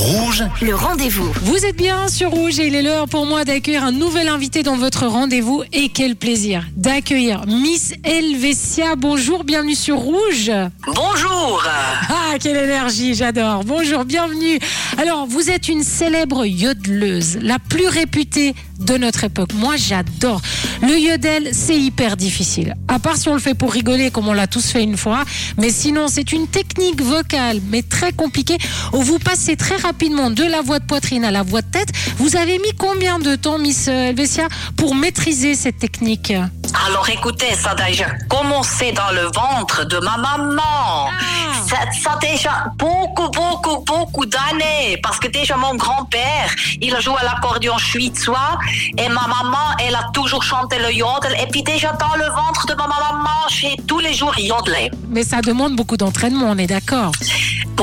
Rouge, Le rendez-vous. Vous êtes bien sur Rouge et il est l'heure pour moi d'accueillir un nouvel invité dans votre rendez-vous. Et quel plaisir d'accueillir Miss Helvetia. Bonjour, bienvenue sur Rouge. Bonjour Ah, quelle énergie, j'adore. Bonjour, bienvenue. Alors, vous êtes une célèbre yodeleuse, la plus réputée de notre époque. Moi, j'adore. Le yodel, c'est hyper difficile. À part si on le fait pour rigoler, comme on l'a tous fait une fois. Mais sinon, c'est une technique vocale, mais très compliquée, où vous passez très rapidement de la voix de poitrine à la voix de tête. Vous avez mis combien de temps, Miss Helvetia, pour maîtriser cette technique? Alors écoutez, ça a déjà commencé dans le ventre de ma maman. Ça, ça a déjà beaucoup, beaucoup, beaucoup d'années. Parce que déjà mon grand-père, il a joué à l'accordéon suédois. Et ma maman, elle a toujours chanté le yodel. Et puis déjà dans le ventre de ma maman, j'ai tous les jours yodelé. Mais ça demande beaucoup d'entraînement, on est d'accord.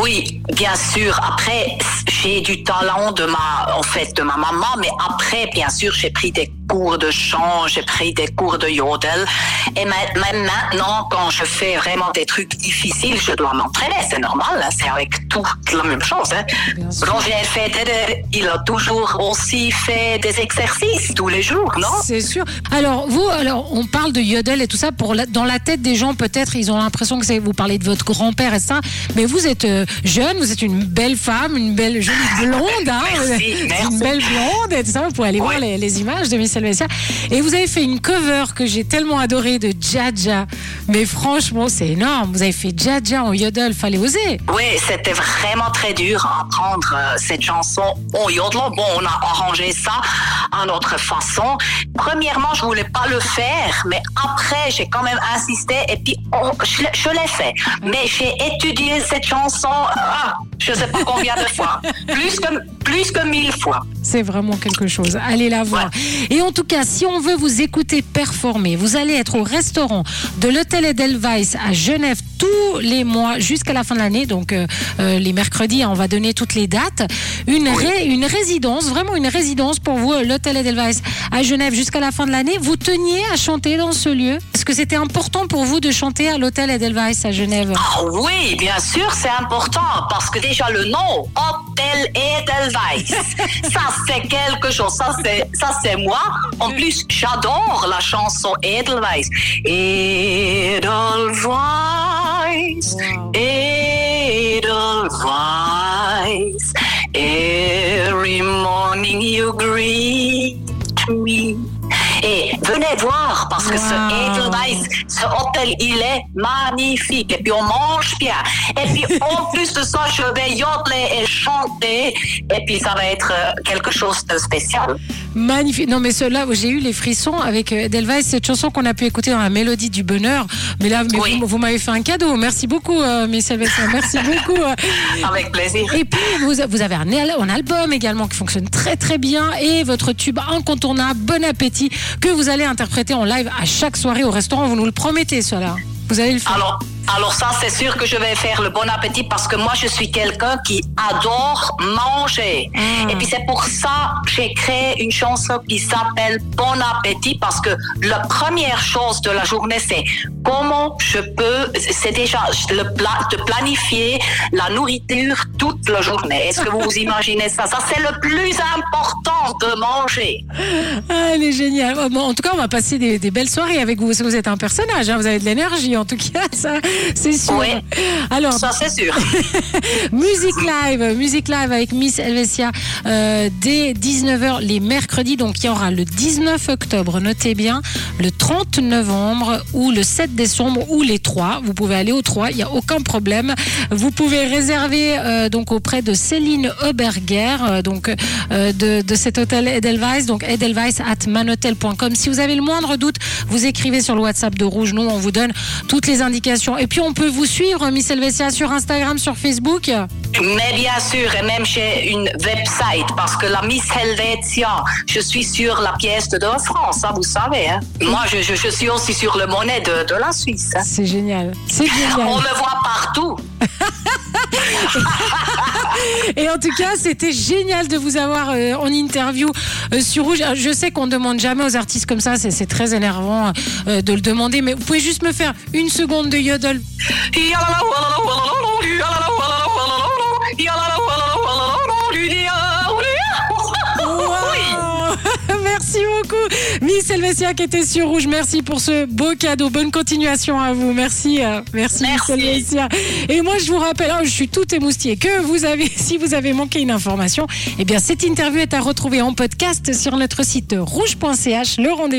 Oui, bien sûr. Après, j'ai du talent de ma, en fait, de ma maman, mais après, bien sûr, j'ai pris des cours de chant, j'ai pris des cours de yodel. Et même maintenant, quand je fais vraiment des trucs difficiles, je dois m'entraîner. C'est normal, hein, c'est avec tout la même chose. Hein. Roger Federer, il a toujours aussi fait des exercices tous les jours, non? C'est sûr. Alors, vous, alors, on parle de yodel et tout ça. Pour la- dans la tête des gens, peut-être, ils ont l'impression que vous parlez de votre grand-père et ça. Mais vous êtes euh, jeune, vous êtes une belle femme, une belle jolie blonde. Hein, Merci, merci. Une belle blonde et tout ça. Vous pouvez aller voir les, les images de Miss Et vous avez fait une cover que j'ai tellement adorée de Jaja. Mais franchement, c'est énorme. Vous avez fait Jaja en yodel. Fallait oser. Oui, c'était vraiment très dur à apprendre euh, cette chanson au yodelant. Bon, on a arrangé ça à notre façon. Premièrement, je voulais pas le faire, mais après, j'ai quand même insisté et puis l'ai- je l'ai fait. Mais j'ai étudié cette chanson, ah, je sais pas combien de fois, plus que plus que mille fois. C'est vraiment quelque chose. Allez la voir. Et en tout cas, si on veut vous écouter performer, vous allez être au restaurant de l'hôtel Edelweiss à Genève tous les mois jusqu'à la fin de l'année. Donc euh, euh, les mercredis, hein, on va donner toutes les dates. Une, ré- une résidence, vraiment une résidence pour vous, l'hôtel Edelweiss à Genève jusqu'à la fin de l'année. Vous teniez à chanter dans ce lieu? Est-ce que c'était important pour vous de chanter à l'hôtel Edelweiss à Genève? Ah oui, bien sûr, c'est important parce que déjà le nom, Hôtel Edelweiss, ça c'est quelque chose, ça c'est ça c'est moi. En plus, j'adore la chanson Edelweiss. Edelweiss, Wow. Edelweiss, every morning you greet me. Et venez voir parce que ce. Edelweiss, ce hôtel, il est magnifique. Et puis on mange bien. Et puis en plus de ça, je vais yodeler et chanter. Et puis ça va être euh, quelque chose de spécial. Magnifique. Non, mais cela, j'ai eu les frissons avec euh, Edelweiss, cette chanson qu'on a pu écouter dans la mélodie du bonheur. Mais là, mais Oui. vous, vous m'avez fait un cadeau. Merci beaucoup, euh, Miss. Merci beaucoup. euh. Avec plaisir. Et puis, vous, vous avez un album également qui fonctionne très, très bien. Et votre tube incontournable, Bon Appétit, que vous allez interpréter en live à chaque soirée au restaurant. Vous nous le promettez, cela. Vous allez le faire. Alors, alors ça, c'est sûr que je vais faire le bon appétit parce que moi, je suis quelqu'un qui adore manger. Ah. Et puis c'est pour ça que j'ai créé une chanson qui s'appelle Bon appétit parce que la première chose de la journée, c'est comment je peux, c'est déjà le pla- de planifier la nourriture toute la journée. Est-ce que vous vous imaginez ça? Ça, c'est le plus important de manger. Ah, elle est géniale. Bon, en tout cas, on va passer des, des belles soirées avec vous. Vous êtes un personnage, hein, vous avez de l'énergie, en tout cas, ça, c'est sûr. Oui. Alors, Ça, c'est sûr. musique live, musique live avec Miss Helvetia euh, dès 19h les mercredis. Donc, il y aura le 19 octobre, notez bien, le 30 novembre ou le 7 décembre ou les trois. Vous pouvez aller aux trois, il n'y a aucun problème. Vous pouvez réserver euh, donc auprès de Céline Oberger, euh, donc de, de cet hôtel Edelweiss, donc edelweiss at manhotel.com. Si vous avez le moindre doute, vous écrivez sur le WhatsApp de Rouge. Nous, on vous donne toutes les indications. Et puis, on peut vous suivre, Miss Helvetia, sur Instagram, sur Facebook. Mais bien sûr, et même j'ai une website, parce que la Miss Helvetia, je suis sur la pièce de France, ça vous savez. Hein? Moi, je, je, je suis aussi sur le monnaie de, de la Suisse. hein. C'est génial. C'est génial. On me voit partout. Et en tout cas, c'était génial de vous avoir euh, en interview euh, sur Rouge. Alors, Je sais qu'on ne demande jamais aux artistes comme ça, c'est très énervant euh, de le demander, mais vous pouvez juste me faire une seconde de yodel. Helvetia qui était sur Rouge. Merci pour ce beau cadeau. Bonne continuation à vous. Merci, euh, merci, Merci. Et moi, je vous rappelle, oh, je suis tout émoustillée, que vous avez, si vous avez manqué une information, eh bien, cette interview est à retrouver en podcast sur notre site rouge.ch. Le rendez-vous.